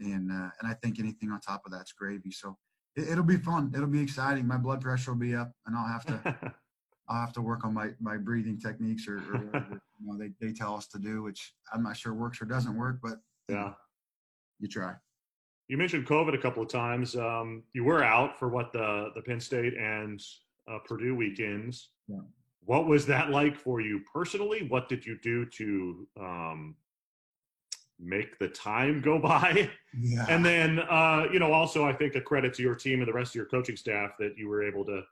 and uh, and I think anything on top of that's gravy. So it, will be fun. It'll be exciting. My blood pressure will be up, and I'll have to I'll have to work on my my breathing techniques or, or whatever you know they they tell us to do, which I'm not sure works or doesn't work, but yeah, you try. You mentioned COVID a couple of times. Um, you were out for what the the Penn State and uh, Purdue weekends. Yeah. What was that like for you personally? What did you do to um, make the time go by. Yeah. And then, uh, you know, also I think a credit to your team and the rest of your coaching staff that you were able to.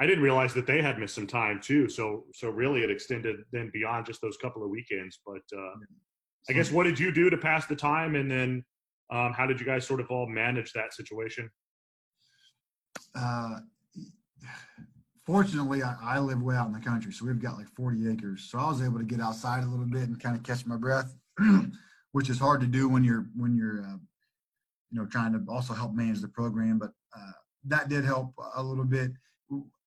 I didn't realize that they had missed some time too. So, so really, it extended then beyond just those couple of weekends. But uh, I guess what did you do to pass the time, and then um, how did you guys sort of all manage that situation? Uh, fortunately, I, I, live way out in the country, so we've got like 40 acres. So I was able to get outside a little bit and kind of catch my breath. which is hard to do when you're when you're uh, you know trying to also help manage the program. But uh, that did help a little bit.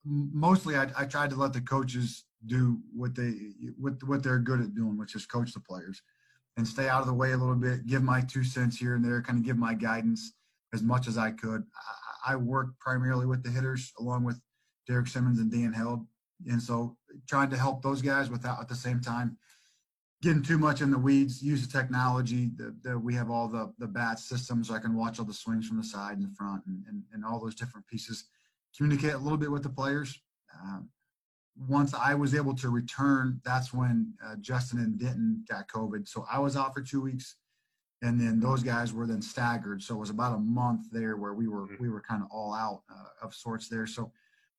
Mostly, I, I tried to let the coaches do what they what what they're good at doing, which is coach the players and stay out of the way a little bit. Give my two cents here and there, kind of give my guidance as much as I could. I, I worked primarily with the hitters along with Derek Simmons and Dan Held, and so trying to help those guys without at the same time getting too much in the weeds, use the technology. that we have all the, the bat systems. So I can watch all the swings from the side and the front and, and, and all those different pieces. Communicate a little bit with the players. Um, once I was able to return, that's when uh, Justin and Denton got COVID. So I was out for two weeks, and then those guys were then staggered. So it was about a month there where we were mm-hmm. we were kind of all out uh, of sorts there. So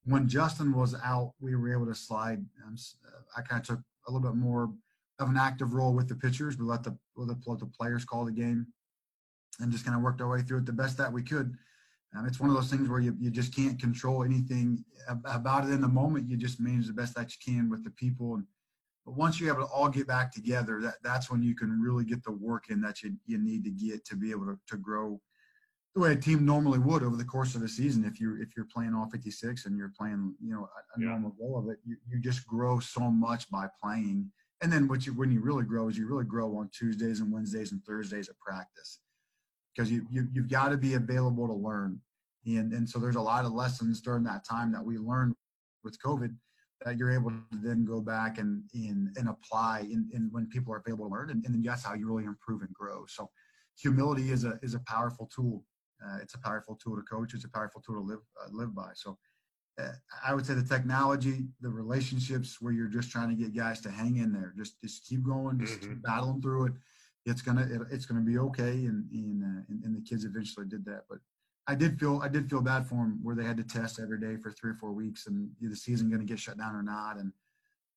when Justin was out, we were able to slide. Um, I kind of took a little bit more of an active role with the pitchers. We let the let the, let the players call the game, and just kind of worked our way through it the best that we could. Um, it's one of those things where you, you just can't control anything about it in the moment. You just manage the best that you can with the people. And but once you're able to all get back together, that that's when you can really get the work in that you you need to get to be able to, to grow the way a team normally would over the course of a season. If you're, if you're playing all 56 and you're playing you know a, a yeah. normal goal of it, you, you just grow so much by playing and then what you when you really grow is you really grow on Tuesdays and Wednesdays and Thursdays of practice because you, you you've got to be available to learn. And and so there's a lot of lessons during that time that we learned with COVID that you're able to then go back and and, and apply in, in when people are available to learn and, and then that's how you really improve and grow. So humility is a is a powerful tool. Uh, it's a powerful tool to coach. It's a powerful tool to live uh, live by. So I would say the technology, the relationships where you're just trying to get guys to hang in there, just just keep going, just mm-hmm. keep battling through it. It's gonna it, it's gonna be okay, and and, uh, and, and the kids eventually did that. But I did feel I did feel bad for them where they had to test every day for three or four weeks, and the season to get shut down or not, and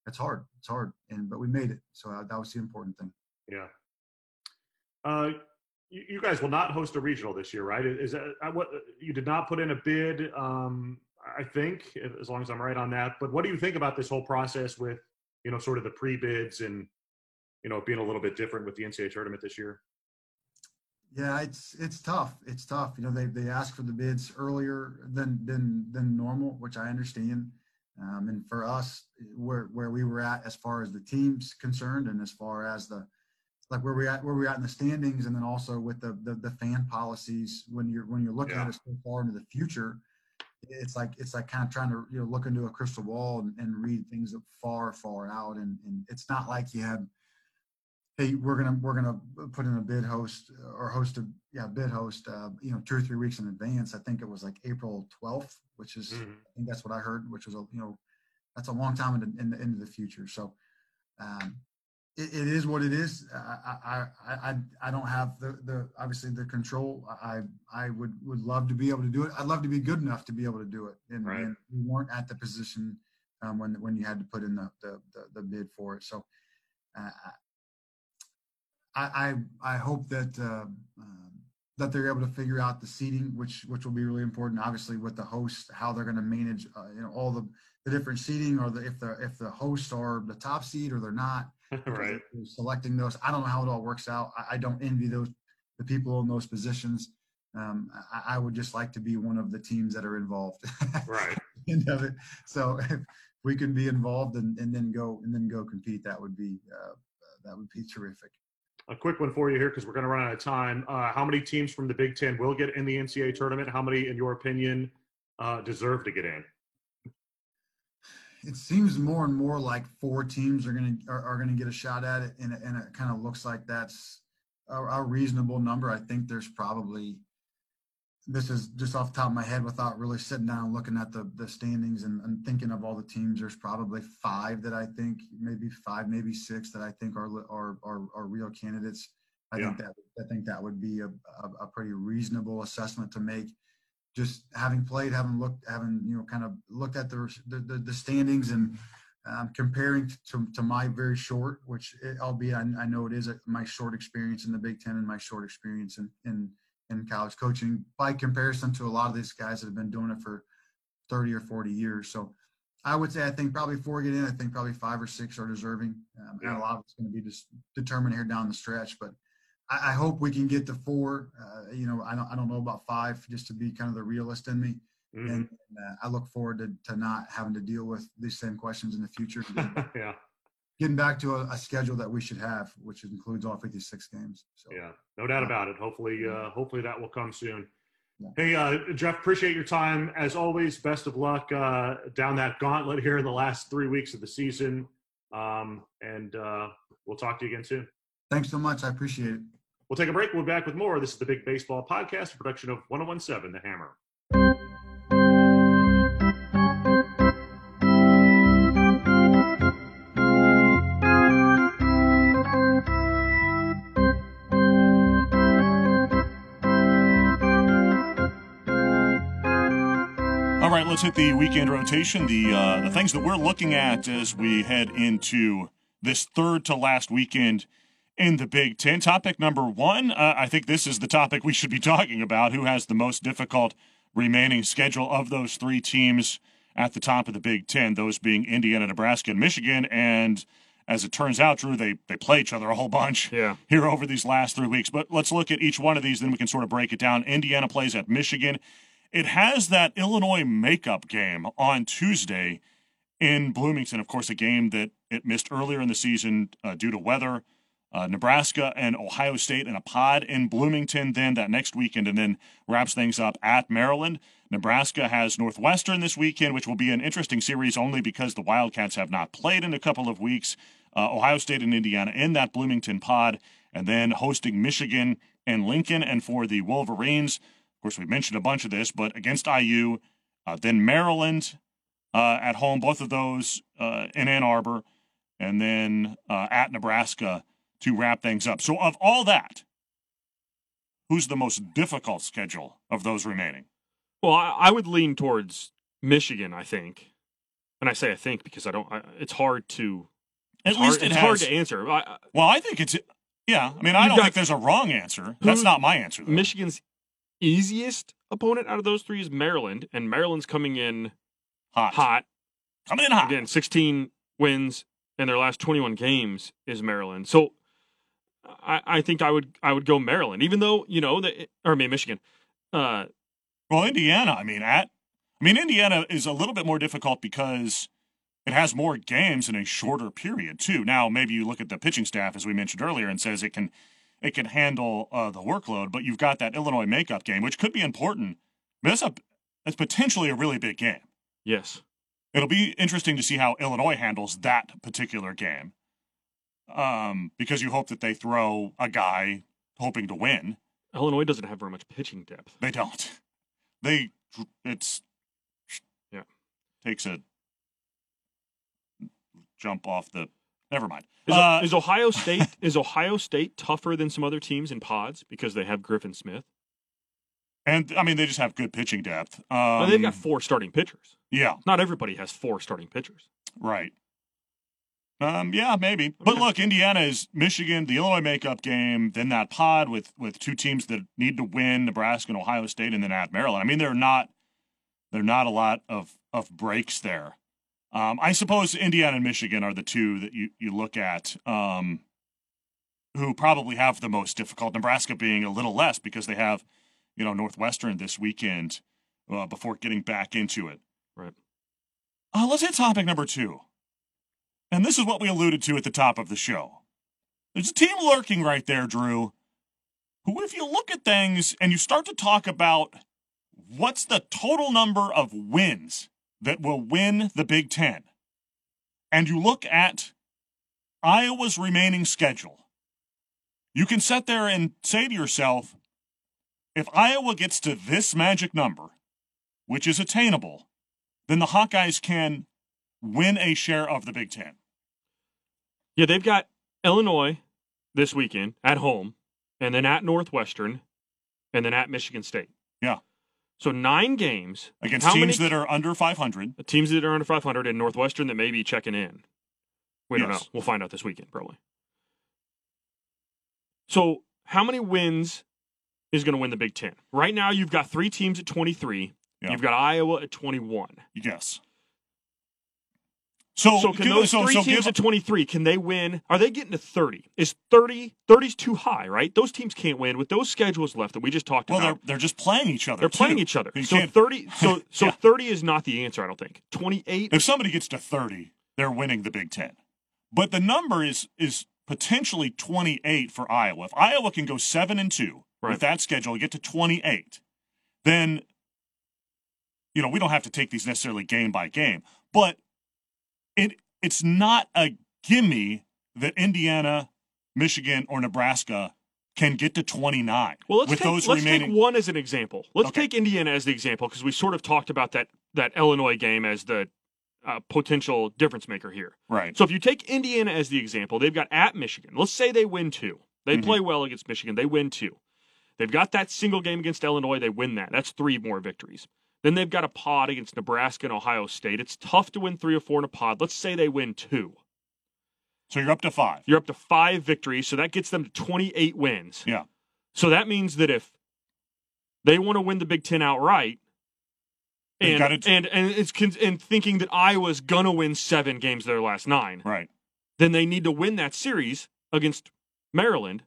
it's hard. It's hard, and but we made it, so uh, that was the important thing. Yeah. Uh, you, guys will not host a regional this year, right? Is that uh, what you did not put in a bid? Um, I think, as long as I'm right on that. But what do you think about this whole process with, you know, sort of the pre bids and, you know, being a little bit different with the NCAA tournament this year? Yeah, it's it's tough. It's tough. You know, they they ask for the bids earlier than than than normal, which I understand. Um, and for us, where where we were at as far as the teams concerned, and as far as the like where we at where we at in the standings, and then also with the the, the fan policies when you're when you're looking yeah. at it so far into the future it's like it's like kind of trying to you know look into a crystal ball and, and read things far far out and, and it's not like you had hey we're gonna we're gonna put in a bid host or host a yeah bid host uh, you know two or three weeks in advance i think it was like april 12th which is mm-hmm. i think that's what i heard which was a you know that's a long time in the, in the, into the future. So um, it, it is what it is. I, I, I, I don't have the, the, obviously the control. I, I would, would love to be able to do it. I'd love to be good enough to be able to do it. And, Right. and we weren't at the position um, when, when you had to put in the, the, the, the bid for it. So uh, I, I, I hope that, uh, um, that they're able to figure out the seating, which, which will be really important, obviously with the host, how they're going to manage, uh, you know, all the, the different seating or the, if the, if the hosts are the top seed or they're not right. selecting those. I don't know how it all works out. I, I don't envy those the people in those positions. Um, I, I would just like to be one of the teams that are involved. Right. End of it. So if we can be involved and, and then go and then go compete, that would be uh, that would be terrific. A quick one for you here because we're going to run out of time. Uh, how many teams from the Big Ten will get in the NCAA tournament? How many, in your opinion, uh, deserve to get in? It seems more and more like four teams are going to are, are going to get a shot at it, and, it- and it kind of looks like that's a, a reasonable number. I think there's probably this is just off the top of my head without really sitting down looking at the the standings and, and thinking of all the teams. There's probably five that I think maybe five, maybe six that I think are are are, are real candidates. I think that I think that would be a, a, a pretty reasonable assessment to make. Just having played, having looked, having you know, kind of looked at the the, the, the standings and um, comparing to, to my very short, which it, albeit I, I know it is a, my short experience in the Big Ten and my short experience in, in in college coaching by comparison to a lot of these guys that have been doing it for 30 or 40 years. So I would say I think probably four get in. I think probably five or six are deserving. Um, and a lot of it's going to be just determined here down the stretch. But I, I hope we can get to four. Uh, you know, I don't I don't know about five just to be kind of the realist in me. Mhm. And uh, I look forward to, to not having to deal with these same questions in the future. yeah. Getting back to a, a schedule that we should have, which includes all 56 games. So Yeah, no doubt about it. Hopefully, uh, hopefully that will come soon. Yeah. Hey, uh, Jeff, appreciate your time as always. Best of luck uh, down that gauntlet here in the last three weeks of the season, um, and uh, we'll talk to you again soon. thanks so much. I appreciate it. We'll take a break. We'll be back with more. This is the Big Baseball Podcast, a production of 1017 The Hammer. Let's hit the weekend rotation. The uh, the things that we're looking at as we head into this third to last weekend in the Big Ten. Topic number one. Uh, I think this is the topic we should be talking about. Who has the most difficult remaining schedule of those three teams at the top of the Big Ten? Those being Indiana, Nebraska, and Michigan. And as it turns out, Drew, they they play each other a whole bunch Yeah. here over these last three weeks. But let's look at each one of these, then we can sort of break it down. Indiana plays at Michigan. It has that Illinois makeup game on Tuesday in Bloomington. Of course, a game that it missed earlier in the season uh, due to weather. Uh, Nebraska and Ohio State in a pod in Bloomington then that next weekend, and then wraps things up at Maryland. Nebraska has Northwestern this weekend, which will be an interesting series only because the Wildcats have not played in a couple of weeks. Uh, Ohio State and Indiana in that Bloomington pod, and then hosting Michigan and Lincoln. And for the Wolverines, course, we mentioned a bunch of this, but against IU, uh, then Maryland uh, at home, both of those uh, in Ann Arbor, and then uh, at Nebraska to wrap things up. So, of all that, who's the most difficult schedule of those remaining? Well, I, I would lean towards Michigan. I think, and I say I think because I don't. I, it's hard to. At it's least hard, it it's has. hard to answer. I, I- Well, I think it's. Yeah, I mean, I don't got- think there's a wrong answer. That's not my answer. Though. Michigan's easiest opponent out of those three is Maryland, and Maryland's coming in hot, hot. coming in hot. Again, 16 wins in their last 21 games is Maryland. So I, I think I would I would go Maryland, even though you know that or I mean Michigan. Uh, Well, Indiana, I mean, at I mean, Indiana is a little bit more difficult because it has more games in a shorter period too. Now, maybe you look at the pitching staff as we mentioned earlier and says it can it can handle uh, the workload, but you've got that Illinois makeup game, which could be important. I mean, that's a that's potentially a really big game. yes, It'll be interesting to see how Illinois handles that particular game, um, because you hope that they throw a guy hoping to win. Illinois doesn't have very much pitching depth. They don't. They it's Yeah. takes a jump off the. Never mind. Is, Uh, is Ohio State is Ohio State tougher than some other teams in pods because they have Griffan Smith? and I mean, they just have good pitching depth. Um, Well, they've got four starting pitchers. yeah, Not everybody has four starting pitchers. right. Um, yeah, maybe. But look, Indiana is Michigan, the Illinois makeup game, then that pod with with two teams that need to win, Nebraska and Ohio State, and then at Maryland. I mean, they're not they're not a lot of of breaks there. Um, I suppose Indiana and Michigan are the two that you you look at. Um, who probably have the most difficult. Nebraska being a little less because they have, you know, Northwestern this weekend uh, before getting back into it. Right. Uh, let's hit topic number two. And this is what we alluded to at the top of the show. There's a team lurking right there, Drew, who, if you look at things and you start to talk about what's the total number of wins that will win the Big Ten, and you look at Iowa's remaining schedule, you can sit there and say to yourself, if Iowa gets to this magic number, which is attainable, then the Hawkeyes can win a share of the Big Ten. Yeah, they've got Illinois this weekend at home, and then at Northwestern, and then at Michigan State. Yeah. So nine games Against teams many- that are under 500. teams that are under 500 and Northwestern that may be checking in. We don't Yes. know. We'll find out this weekend probably. So, how many wins is going to win the Big Ten? Right now, you've got three teams at 23. Yeah. You've got Iowa at 21. Yes. So, So, can those so, three so teams at 23 can they win? Are they getting to 30? Is 30 30's too high? Right? Those teams can't win with those schedules left that we just talked about. well, they're, they're just playing each other. They're playing each other. You So can't- 30. So so Yeah. 30 is not the answer. I don't think. 28. If somebody gets to 30, they're winning the Big Ten. But the number is is potentially 28 for Iowa. If Iowa can go seven and two Right. with that schedule, get to 28, then you know we don't have to take these necessarily game by game. But it it's not a gimme that Indiana, Michigan, or Nebraska can get to 29 Well, let's take, let's remaining. take one as an example. Let's Okay. take Indiana as the example because we sort of talked about that that Illinois game as the uh, potential difference maker here. right. So if you take Indiana as the example, they've got at Michigan. Let's say they win two. They Mhm. play well against Michigan. They win two. They've got that single game against Illinois. They win that. That's three more victories. Then they've got a pod against Nebraska and Ohio State. It's tough to win three or four in a pod. Let's say they win two. So you're up to five. You're up to five victories, so that gets them to 28 wins. Yeah. So that means that if they want to win the Big Ten outright, and gotta- and and it's and thinking that Iowa's gonna win seven games their last nine, Right. then they need to win that series against Maryland.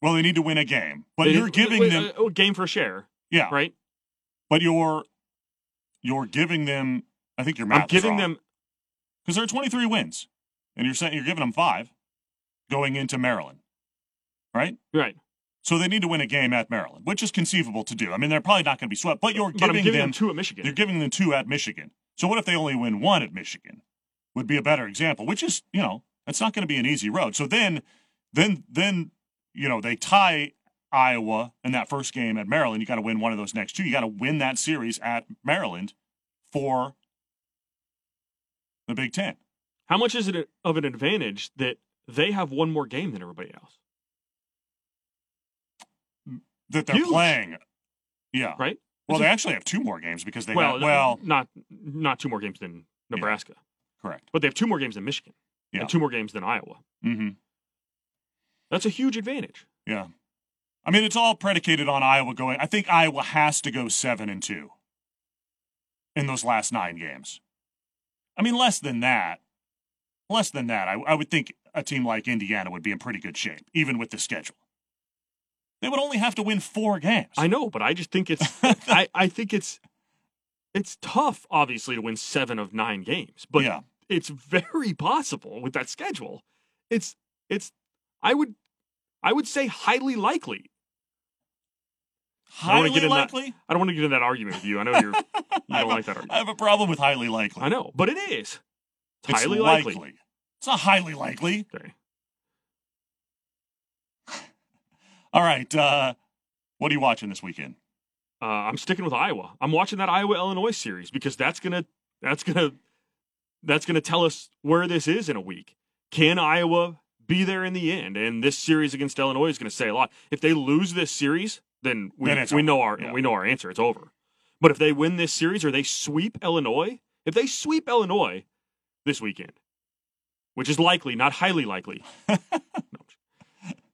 Well, they need to win a game, but They- you're giving them. a, a game for a share, Yeah. right? But you're you're giving them. I think your math. I'm giving them because there are 23 wins, and you're saying you're giving them five going into Maryland, right? right, So they need to win a game at Maryland, which is conceivable to do. I mean, they're probably not going to be swept, but you're but giving, giving them. them two at Michigan. You're giving them two at Michigan. So what if they only win one at Michigan? Would be a better example, which is you know that's not going to be an easy road. So then, then then you know they tie Iowa in that first game at Maryland. You got to win one of those next two. You got to win that series at Maryland for the Big Ten. How much is it of an advantage that they have one more game than everybody else? That they're Huge. playing. Yeah. Right? Well, It's they a- actually have two more games because they well, have, well, not not two more games than Nebraska, correct. but they have two more games than Michigan Yeah. and two more games than Iowa. Mm-hmm. That's a huge advantage. Yeah. I mean, it's all predicated on Iowa going. I think Iowa has to go seven and two in those last nine games. I mean, less than that, less than that, I, I would think a team like Indiana would be in pretty good shape, even with the schedule. They would only have to win four games. I know, but I just think it's I, I think it's it's tough, obviously, to win seven of nine games. But yeah. it's very possible with that schedule. It's it's I would I would say highly likely. I Highly get in that- likely. I don't want to get in that argument with you. I know you're you I don't like that argument. I have a problem with highly likely. I know, but it is. It's It's highly likely. likely. It's not highly likely. Okay. All right. Uh, what are you watching this weekend? Uh, I'm sticking with Iowa. I'm watching that Iowa Illinois series because that's gonna that's gonna that's to tell us where this is in a week. Can Iowa be there in the end? And this series against Illinois is to say a lot. If they lose this series, then we, Then we over. know our Yeah. we know our answer. It's over. But if they win this series or they sweep Illinois, if they sweep Illinois this weekend, which is likely, not highly likely, no,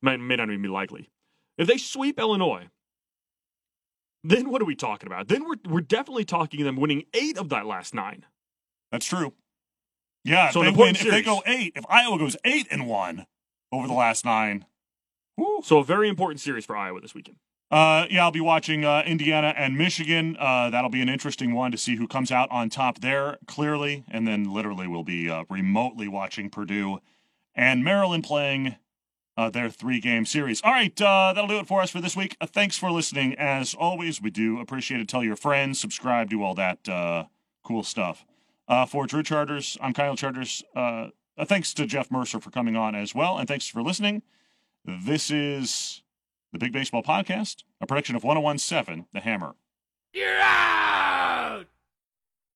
may, may not even be likely. If they sweep Illinois, then what are we talking about? Then we're we're definitely talking them winning eight of that last nine. That's true. Yeah, So if, they win, if they go eight, if Iowa goes eight and one over the last nine, whew. So a very important series for Iowa this weekend. Uh, yeah, I'll be watching uh, Indiana and Michigan. Uh, that'll be an interesting one to see who comes out on top there, clearly. And then literally we'll be uh, remotely watching Purdue and Maryland playing uh, their three game series. All right, uh, that'll do it for us for this week. Thanks for listening. As always, we do appreciate it. Tell your friends, subscribe, do all that cool stuff. For Drew Charters, I'm Kyle Charters. Thanks to Jeff Mercer for coming on as well. And thanks for listening. This is the Big Baseball Podcast, a production of 1017 The Hammer.